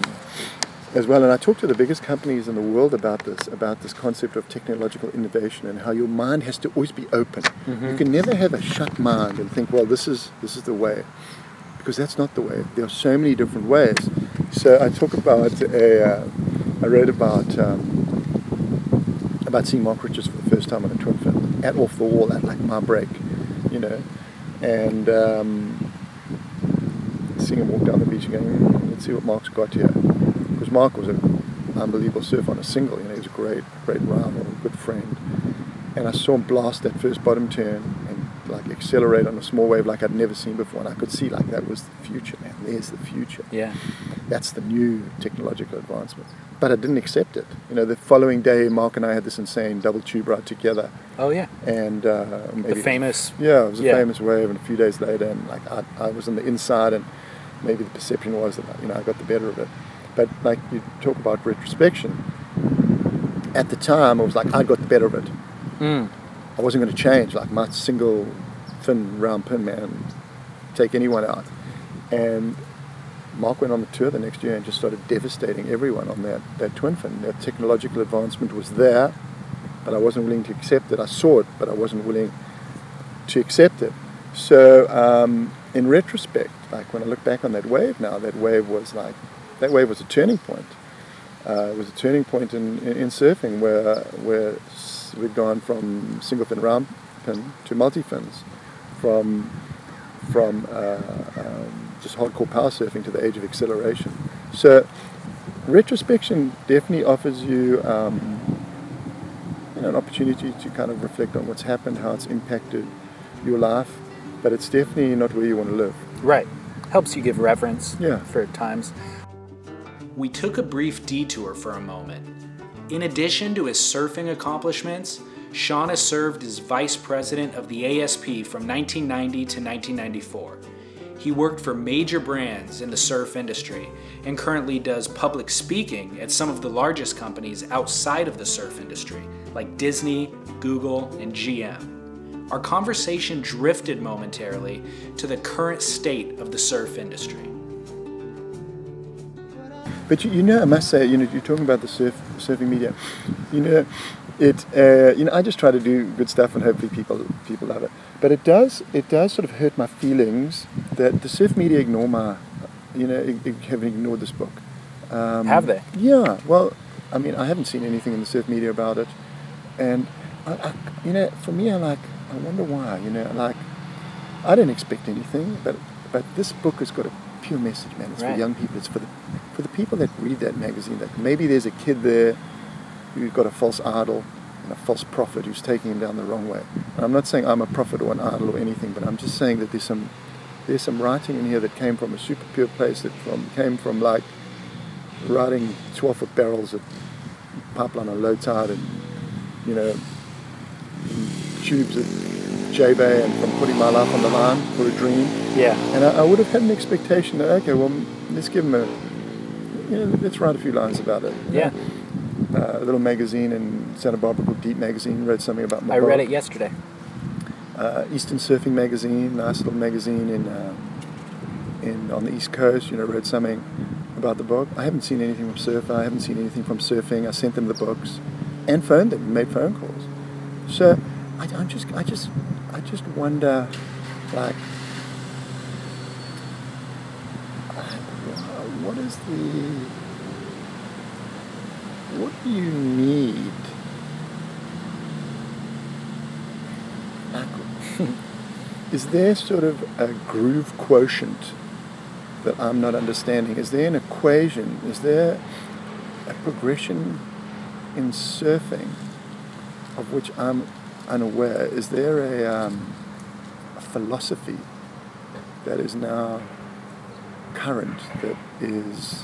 as well. And I talk to the biggest companies in the world about this, about this concept of technological innovation and how your mind has to always be open. You can never have a shut mind and think, well, this is this is the way, because that's not the way. There are so many different ways. So I talk about a. Uh, I wrote about. Um, about seeing Mark Richards for the first time on a twin fin at off the wall at like my break, you know, and um, seeing him walk down the beach and going, "Mm, let's see what Mark's got here, Mark was an unbelievable surf on a single, you know, he was a great, great rival, a good friend, and I saw him blast that first bottom turn and like accelerate on a small wave like I'd never seen before, and I could see like that was the future, man. There's the future. Yeah. That's the new technological advancement. But I didn't accept it. You know, the following day, Mark and I had this insane double tube ride together, Oh yeah. and uh, maybe The famous. yeah, it was a Yeah. famous wave, and a few days later, and like I, I was on the inside, and maybe the perception was that you know I got the better of it. But like you talk about retrospection, at the time it was like I got the better of it. Mm. I wasn't going to change like my single fin round pin man, take anyone out. And Mark went on the tour the next year and just started devastating everyone on that, that twin fin. That technological advancement was there, but I wasn't willing to accept it. I saw it, but I wasn't willing to accept it. So um, in retrospect, like when I look back on that wave now, that wave was like, that wave was a turning point. Uh, it was a turning point in, in, in surfing where, where we'd gone from single fin round pin to multi fins, from, from uh, um, just hardcore power surfing to the age of acceleration. So retrospection definitely offers you, um, you know, an opportunity to kind of reflect on what's happened, how it's impacted your life, but it's definitely not where you want to live. Right. Helps you give reverence. Yeah. For times. We took a brief detour for a moment. In addition to his surfing accomplishments, Shaun has served as vice president of the ASP from 1990 to 1994. He worked for major brands in the surf industry and currently does public speaking at some of the largest companies outside of the surf industry, like Disney, Google, and GM. Our conversation drifted momentarily to the current state of the surf industry. But you, you know, I must say, you know, you're talking about the surf, surfing media. You know, it. Uh, you know, I just try to do good stuff, and hopefully people people love it. But it does it does sort of hurt my feelings that the surf media ignore my, you know, ig- ig- have ignored this book. Um, Have they? Yeah. Well, I mean, I haven't seen anything in the surf media about it, and I, I, you know, for me, I like. I wonder why. You know, like, I didn't expect anything, but but this book has got a pure message, man. It's Right. for young people. It's for the for the people that read that magazine. That maybe there's a kid there who's got a false idol and a false prophet who's taking him down the wrong way. And I'm not saying I'm a prophet or an idol or anything, but I'm just saying that there's some there's some writing in here that came from a super pure place that from came from like riding 12 foot barrels of pipeline on low tide and you know tubes at J Bay and from putting my life on the line for a dream. Yeah. And I, I would have had an expectation that okay, well, let's give him a, you know, let's write a few lines about it. Yeah. Uh, a little magazine in Santa Barbara called Deep Magazine read something about my I read it yesterday. Uh, Eastern Surfing Magazine, nice little magazine in uh, in on the East Coast. You know, read something about the book. I haven't seen anything from Surfer. I haven't seen anything from surfing. I sent them the books, and phoned them, made phone calls. So I, I'm just, I just, I just wonder, like, what is the, what do you need? Is there sort of a groove quotient that I'm not understanding? Is there an equation? Is there a progression in surfing of which I'm unaware? Is there a, um, a philosophy that is now current that is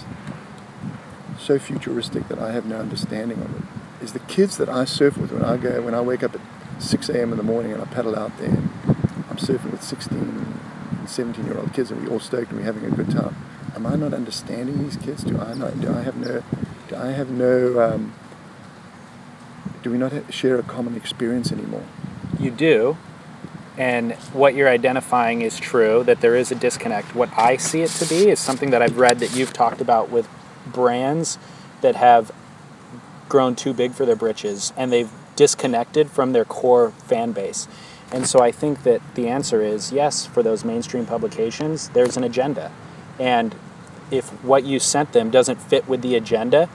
so futuristic that I have no understanding of it? Is the kids that I surf with when I go when I wake up at 6 a.m. in the morning and I paddle out there I'm surfing with 16 and 17 year old kids and we're all stoked and we're having a good time. Am I not understanding these kids? Do I not? Do I have no? Do I have no? Um, do we not share a common experience anymore? You do. And what you're identifying is true, that there is a disconnect. What I see it to be is something that I've read that you've talked about with brands that have grown too big for their britches and they've disconnected from their core fan base. And so I think that the answer is yes, for those mainstream publications, there's an agenda. And if what you sent them doesn't fit with the agenda,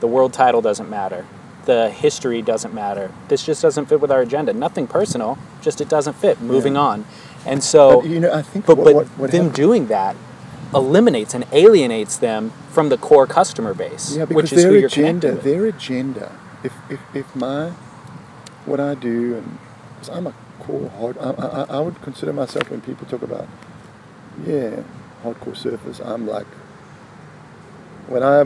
the world title doesn't matter. The history doesn't matter. This just doesn't fit with our agenda. Nothing personal, just it doesn't fit. Moving Yeah. on. And so, But, you know, I think but, what- but what- what them hap- doing that eliminates and alienates them from the core customer base, Yeah, because which is their agenda, their agenda. If, if, if my what I do and 'cause I'm a core. Hard. I, I, I would consider myself when people talk about, yeah, hardcore surfers. I'm like, when I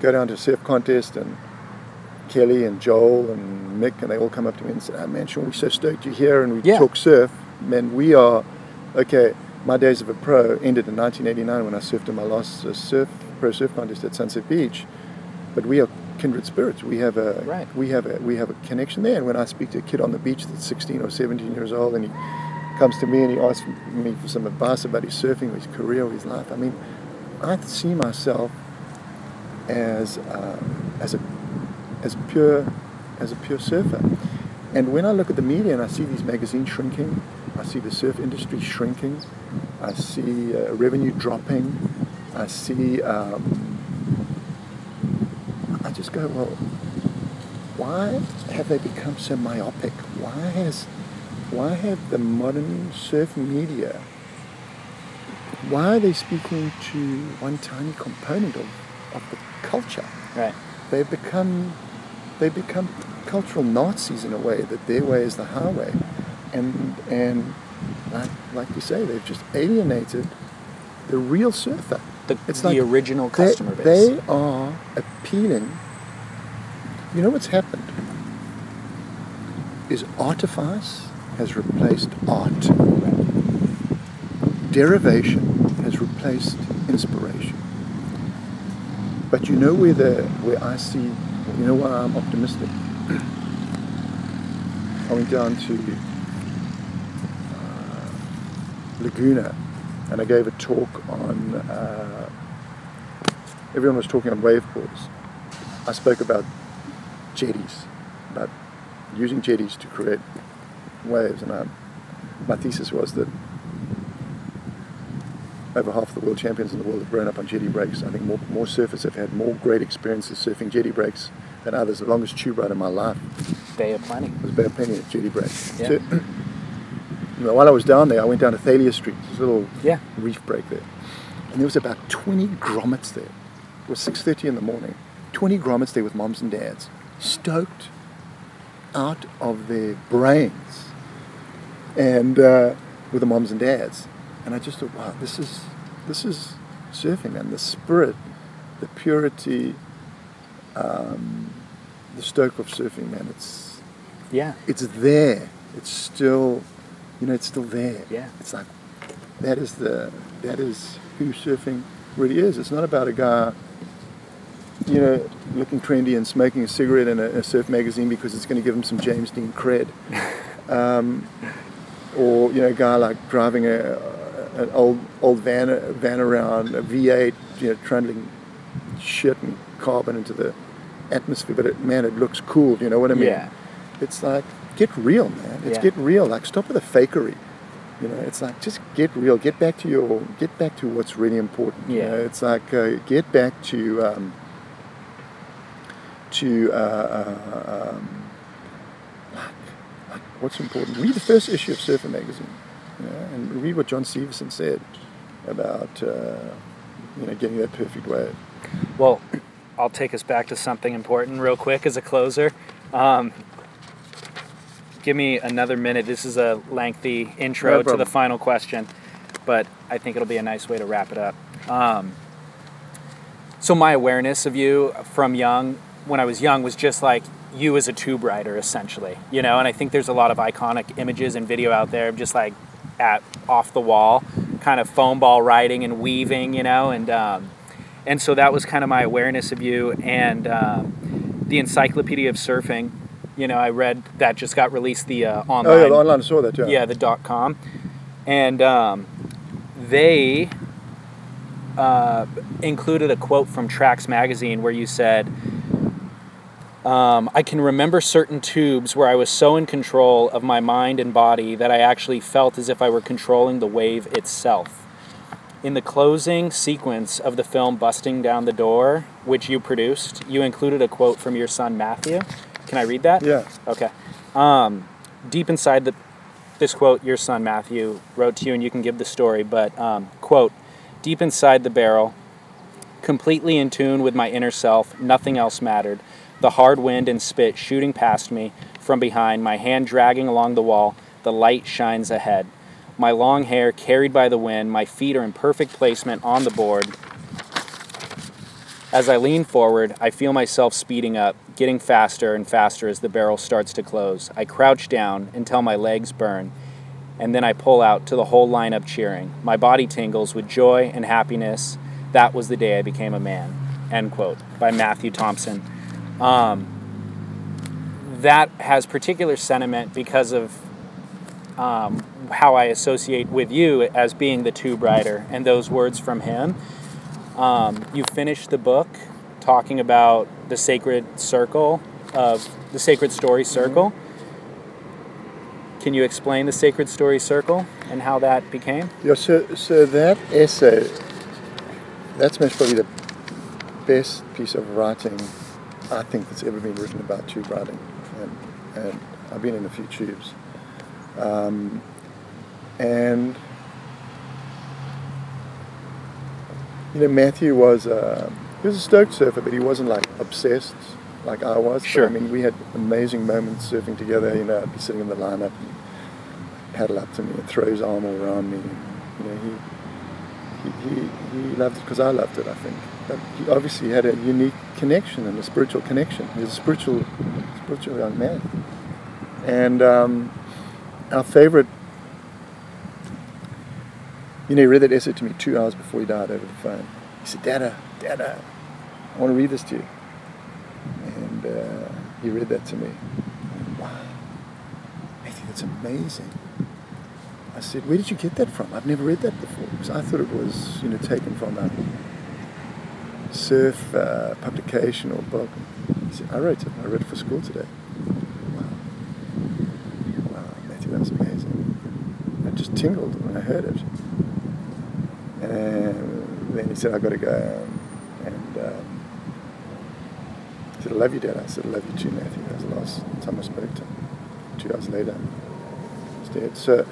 go down to surf contest and Kelly and Joel and Mick and they all come up to me and say, oh, man, Shaun, we're so stoked you're here and we Yeah. talk surf. Man, we are, okay, my days of a pro ended in 1989 when I surfed in my last uh, surf pro surf contest at Sunset Beach. But we are kindred spirits. We have a Right. we have a we have a connection there. And when I speak to a kid on the beach that's 16 or 17 years old and he comes to me and he asks me for some advice about his surfing or his career or his life, I mean, I see myself as uh, as a as pure as a pure surfer. And when I look at the media and I see these magazines shrinking, I see the surf industry shrinking, I see uh, revenue dropping, I see. Um, I just go, well, why have they become so myopic? Why has, why have the modern surf media? Why are they speaking to one tiny component of, of the culture? Right. They've become, they become cultural Nazis in a way that their way is the highway, and and like like you say, they've just alienated the real surfer. The, It's the like original customer base. They are appealing. You know what's happened? Is artifice has replaced art. Derivation has replaced inspiration. But you know where the where I see, you know why I'm optimistic. I went down to uh, Laguna, and I gave a talk on. Uh, everyone was talking on wave pools. I spoke about jetties, about using jetties to create waves, and I, my thesis was that over half the world champions in the world have grown up on jetty breaks. I think more, more surfers have had more great experiences surfing jetty breaks than others. The longest tube ride in my life Bay of Plenty. It was Bay of Plenty at jetty breaks. Yeah. So, you know, while I was down there, I went down to Thalia Street, this little Yeah. reef break there, and there was about 20 grommets there. It was 6:30 in the morning. 20 grommets there with moms and dads, stoked out of their brains, and uh, with the moms and dads. And I just thought, wow, this is this is surfing, man. The spirit, the purity, um, the stoke of surfing, man. It's Yeah. it's there. It's still, you know, it's still there. Yeah. It's like that is the that is who surfing really is. It's not about a guy, you know, looking trendy and smoking a cigarette in a, a surf magazine because it's going to give him some James Dean cred, um, or you know, a guy like driving a, an old old van van around a V8, you know, trundling shit and carbon into the atmosphere. But it, man, it looks cool. You know what I mean? Yeah. It's like get real, man. It's Yeah. get real. Like stop with the fakery. You know, it's like just get real. Get back to your. Get back to what's really important. You Yeah. know, it's like uh, get back to um, to uh, uh, um, like, like what's important. Read the first issue of Surfer magazine, know, and read what John Severson said about uh, you know getting that perfect wave. Well, I'll take us back to something important real quick as a closer. Um, give me another minute. This is a lengthy intro No to the final question, but I think it'll be a nice way to wrap it up. Um, so my awareness of you from young, when I was young, was just like you as a tube rider, essentially. You know, and I think there's a lot of iconic images and video out there, of just like at off the wall, kind of foam ball riding and weaving. You know, and um, and so that was kind of my awareness of you and um, the encyclopedia of surfing you know i read that just got released the uh, online Oh yeah, the online I saw that. Yeah. yeah the dot com and um, they uh, included a quote from Tracks magazine where you said um, i can remember certain tubes where i was so in control of my mind and body that i actually felt as if i were controlling the wave itself in the closing sequence of the film Busting Down the Door, which you produced, you included a quote from your son Matthew. Can I read that? Yeah. Okay. Um, deep inside the, this quote, your son Matthew wrote to you, and you can give the story, but um, quote, deep inside the barrel, completely in tune with my inner self, nothing else mattered. The hard wind and spit shooting past me from behind, my hand dragging along the wall, the light shines ahead. My long hair carried by the wind, my feet are in perfect placement on the board. As I lean forward, I feel myself speeding up, getting faster and faster as the barrel starts to close. I crouch down until my legs burn, and then I pull out to the whole lineup cheering. My body tingles with joy and happiness. That was the day I became a man. End quote. By Matthew Tomson. Um, that has particular sentiment because of um, how I associate with you as being the tube rider and those words from him. Um, you finished the book talking about the sacred circle of the sacred story circle. Can you explain the sacred story circle and how that became? Yeah, so, so that essay, that's most probably the best piece of writing I think that's ever been written about tube riding. And, and I've been in a few tubes. Um, and you know, Matthew was uh, he was a stoked surfer, but he wasn't like obsessed like I was. Sure. But, I mean, we had amazing moments surfing together. You know, I'd be sitting in the lineup, and paddle up to me and throw his arm all around me. And, You know, he he, he, he loved it because I loved it. I think, obviously he had a unique connection and a spiritual connection. He was a spiritual spiritual young man, and um, our favorite. You know, he read that essay to me two hours before he died over the phone. He said, Dada, Dada, I want to read this to you. And uh, he read that to me. Wow, I think that's amazing. I said, where did you get that from? I've never read that before. Because I thought it was, you know, taken from a surf uh, publication or said, I wrote it. I read it for school today. Wow. Wow, Matthew, that was amazing. I just tingled when I heard it. And then he said, I've got to go. And um, he said, I love you, Dad. I said, I love you too, Matthew. That was the last time I spoke to him. Two hours later, he's dead. So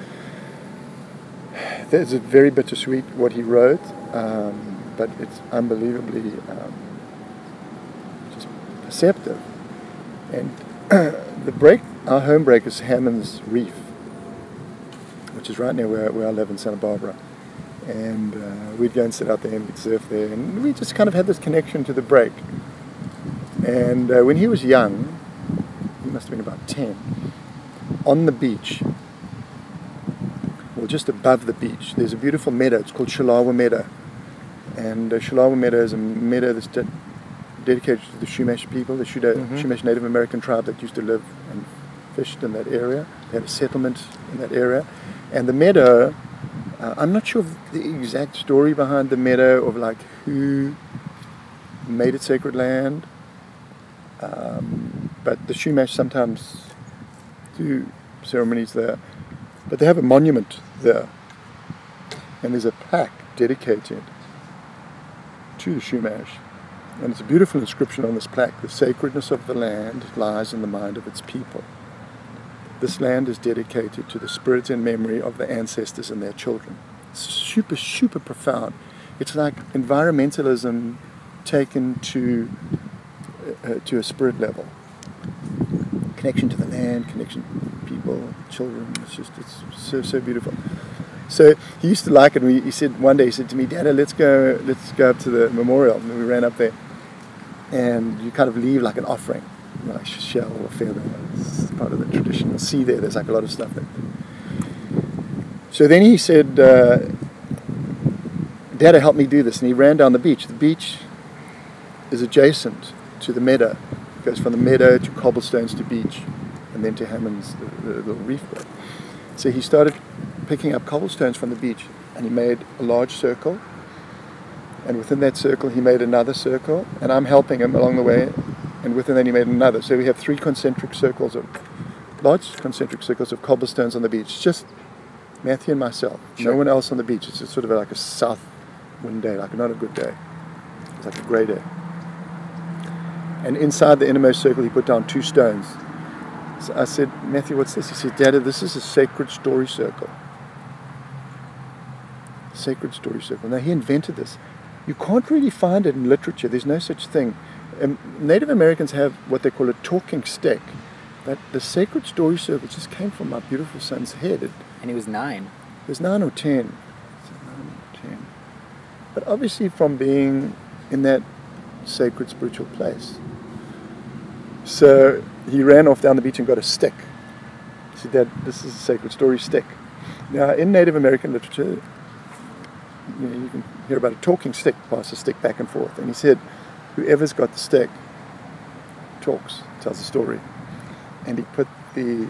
there's a very bittersweet what he wrote, um, but it's unbelievably um, just perceptive. And the break, our home break is Hammond's Reef, which is right near where, where I live in Santa Barbara and uh, we'd go and sit out there and we'd surf there, and we just kind of had this connection to the break. And uh, when he was young, he must have been about 10, on the beach, or just above the beach, there's a beautiful meadow. It's called Shalawa Meadow. And uh, Shalawa Meadow is a meadow that's de- dedicated to the Chumash people, the Shuda- Mhm. Chumash Native American tribe that used to live and fished in that area. They had a settlement in that area. And the meadow uh, I'm not sure of the exact story behind the meadow of like who made it sacred land, um, but the Chumash sometimes do ceremonies there. But they have a monument there, and there's a plaque dedicated to the Chumash. And it's a beautiful inscription on this plaque The sacredness of the land lies in the mind of its people. This land is dedicated to the spirit and memory of the ancestors and their children. It's super, super profound. It's like environmentalism taken to uh, to a spirit level. Connection to the land, connection to people, children. It's just it's so so beautiful. So he used to like it. He said one day he said to me, "Dada, let's go let's go up to the memorial." And we ran up there, and you kind of leave like an offering, like a shell or feather. It's part of the tradition. You'll see there. There's like a lot of stuff there. So then he said, uh, Dada, help me do this. And he ran down the beach. The beach is adjacent to the meadow. It goes from the meadow to cobblestones to beach, and then to Hammond's, the, the, the reef. So he started picking up cobblestones from the beach, and he made a large circle. And within that circle, he made another circle, and I'm helping him along the way. And within that, he made another. So we have three concentric circles of large concentric circles of cobblestones on the beach. Just Matthew and myself. Sure. No one else on the beach. It's just sort of like a south wind day, like not a good day. It's like a grey day. And inside the innermost circle, he put down two stones. So I said, Matthew, what's this? He said, Dada, this is a sacred story circle. Sacred story circle. Now, he invented this. You can't really find it in literature. There's no such thing. Um, Native Americans have what they call a talking stick, But the sacred story circle just came from my beautiful son's head. It, And he was nine. He was nine or ten. Nine or ten. But obviously from being in that sacred spiritual place. So he ran off down the beach and got a stick. He said, Dad, this is a sacred story stick. Now, in Native American literature, you, know, you can hear about a talking stick pass a stick back and forth. And he said, whoever's got the stick talks, tells a story. And he put the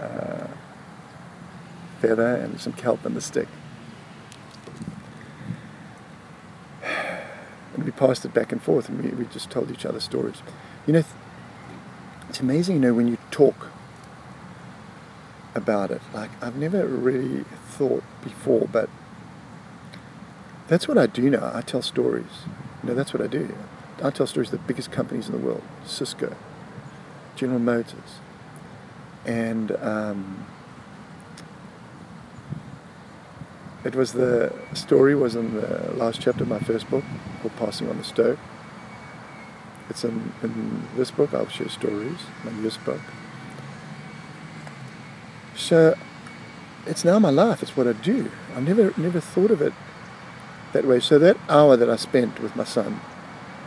uh, feather and some kelp in the stick. And we passed it back and forth, and we, we just told each other stories. You know, it's amazing, you know, when you talk about it. Like, I've never really thought before, but that's what I do now. I tell stories. You know, that's what I do. I tell stories of the biggest companies in the world Cisco, General Motors. And um, it was the story was in the last chapter of my first book called Passing on the Stoke. It's in, in this book, I'll share stories, my newest book. So it's now my life, it's what I do. I never never thought of it that way. So that hour that I spent with my son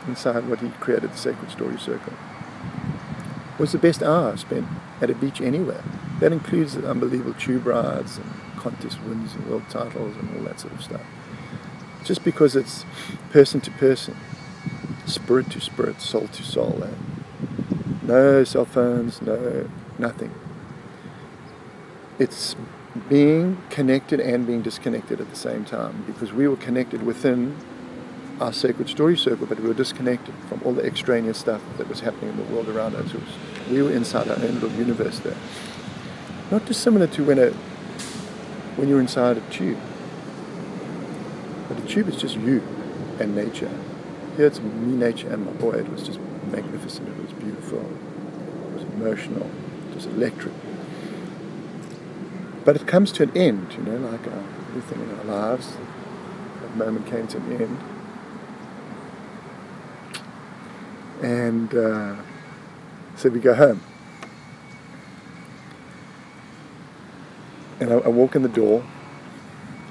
inside what he created, the Sacred Story Circle, was the best hour I spent at a beach anywhere. That includes the unbelievable tube rides and contest wins and world titles and all that sort of stuff. Just because it's person to person, spirit to spirit, soul to soul. And no cell phones, no nothing. It's being connected and being disconnected at the same time because we were connected within our sacred story circle, but we were disconnected from all the extraneous stuff that was happening in the world around us. Was, we were inside our own little universe there. Not dissimilar to when a when you're inside a tube. But the tube is just you and nature. Here it's me, nature, and my boy. It was just magnificent. It was beautiful. It was emotional. It was electric. But it comes to an end, you know, like uh, everything in our lives. That moment came to an end. And uh, so we go home. And I, I walk in the door,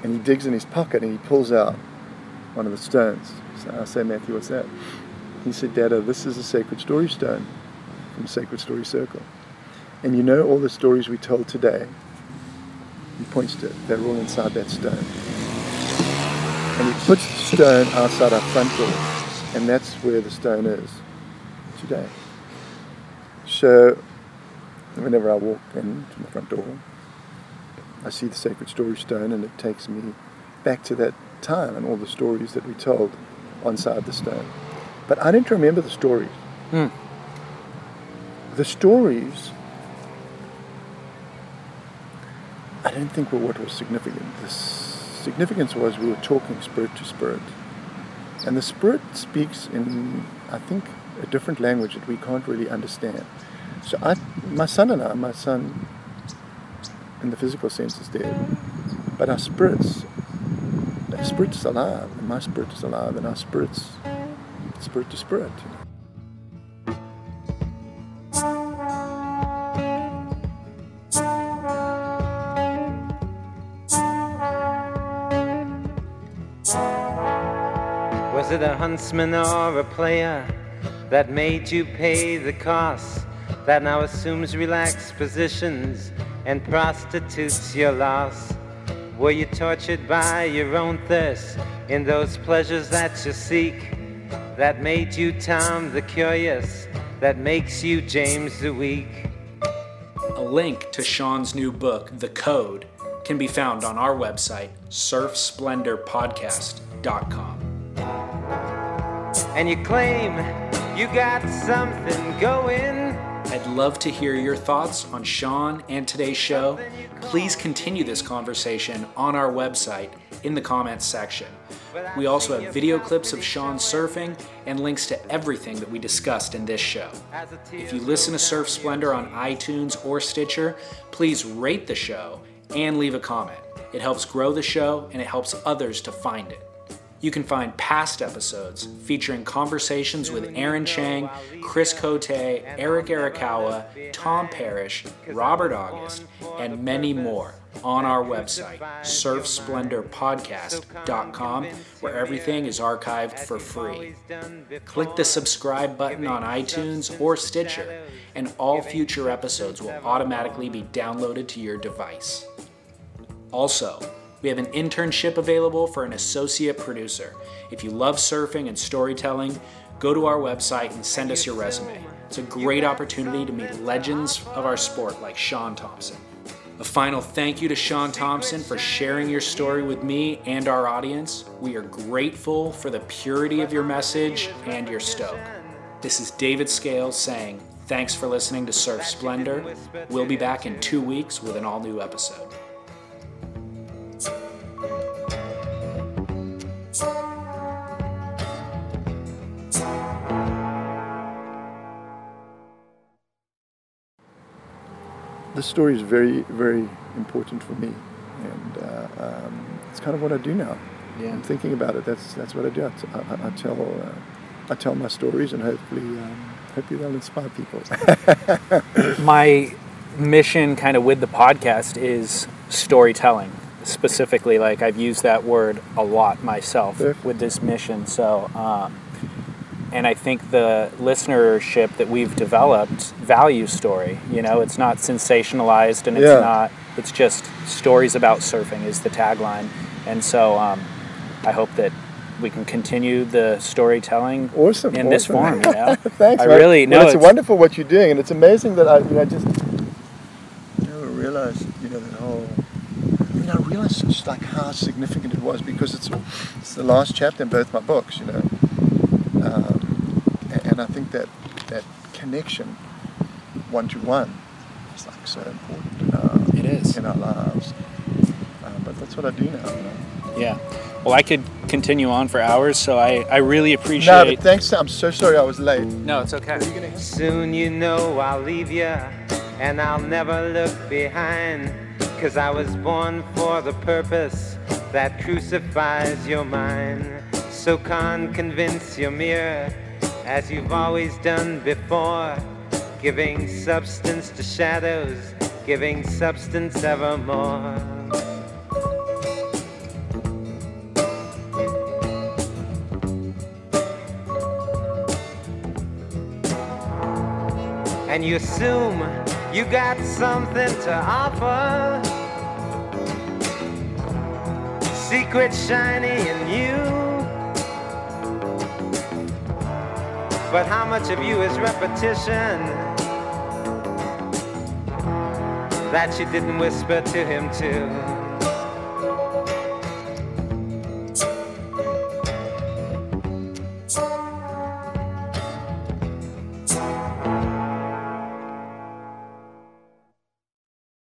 and he digs in his pocket and he pulls out one of the stones. So I say, Matthew, what's that? He said, Dada, this is a sacred story stone from Sacred Story Circle. And you know all the stories we told today, he points to it, they're all inside that stone. And he puts the stone outside our front door, and that's where the stone is today. So whenever I walk into my front door, I see the sacred story stone, and it takes me back to that time and all the stories that we told on side the stone. But I don't remember the stories. Hmm. The stories, I don't think what was significant. The significance was we were talking spirit to spirit. And the spirit speaks in, I think, a different language that we can't really understand. So I, my son and I, my son in the physical sense is dead, but our spirits, our spirit is alive, and my spirit is alive, and our spirits, spirit to spirit. You know. Huntsman or a player that made you pay the cost? That now assumes relaxed positions and prostitutes your loss? Were you tortured by your own thirst in those pleasures that you seek? That made you Tom the Curious, that makes you James the Weak? A link to Shaun's new book, The Code, can be found on our website, surfsplendorpodcast.com. And you claim you got something going. I'd love to hear your thoughts on Shaun and today's show. Please continue this conversation on our website in the comments section. We also have video clips of Shaun surfing and links to everything that we discussed in this show. If you listen to Surf Splendor on iTunes or Stitcher, please rate the show and leave a comment. It helps grow the show and it helps others to find it. You can find past episodes featuring conversations with Aaron Chang, Chris Cote, Eric Arakawa, Tom Parrish, Robert August, and many more on our website, surfsplendorpodcast.com, where everything is archived for free. Click the subscribe button on iTunes or Stitcher, and all future episodes will automatically be downloaded to your device. Also, we have an internship available for an associate producer. If you love surfing and storytelling, go to our website and send us your resume. It's a great opportunity to meet legends of our sport like Shaun Tomson. A final thank you to Shaun Tomson for sharing your story with me and our audience. We are grateful for the purity of your message and your stoke. This is David Scales saying, Thanks for listening to Surf Splendor. We'll be back in two weeks with an all new episode. This story is very, very important for me, and uh, um, it's kind of what I do now. Yeah. I'm thinking about it. That's that's what I do. I, t- I, I tell uh, I tell my stories, and hopefully, um, hopefully they'll inspire people. My mission, kind of with the podcast, is storytelling. Specifically, like I've used that word a lot myself Yeah. with this mission. So. Um, and I think the listenership that we've developed value story. You know, it's not sensationalized and it's Yeah. not. It's just stories about surfing is the tagline, and so um, I hope that we can continue the storytelling awesome. in this form. You know, Thanks. I man. really well, it's, it's- wonderful what you're doing, and it's amazing that I, you know, just never realized, you know, that whole. I mean, I realized just like how significant it was because it's it's the last chapter in both my books, you know, um, and, and I think that that connection, one to one, is like so important. Uh, It is. in our lives. Um, but that's what I do now. You know? Yeah. Well, I could continue on for hours, so I, I really No, appreciate. but thanks. I'm so sorry I was late. no, it's okay. Soon you know I'll leave you, and I'll never look behind. Cause I was born for the purpose that crucifies your mind. So con convince your mirror, as you've always done before. Giving substance to shadows, giving substance evermore. and you assume you got something to offer. Secret shiny in you. But how much of you is repetition that you didn't whisper to him too?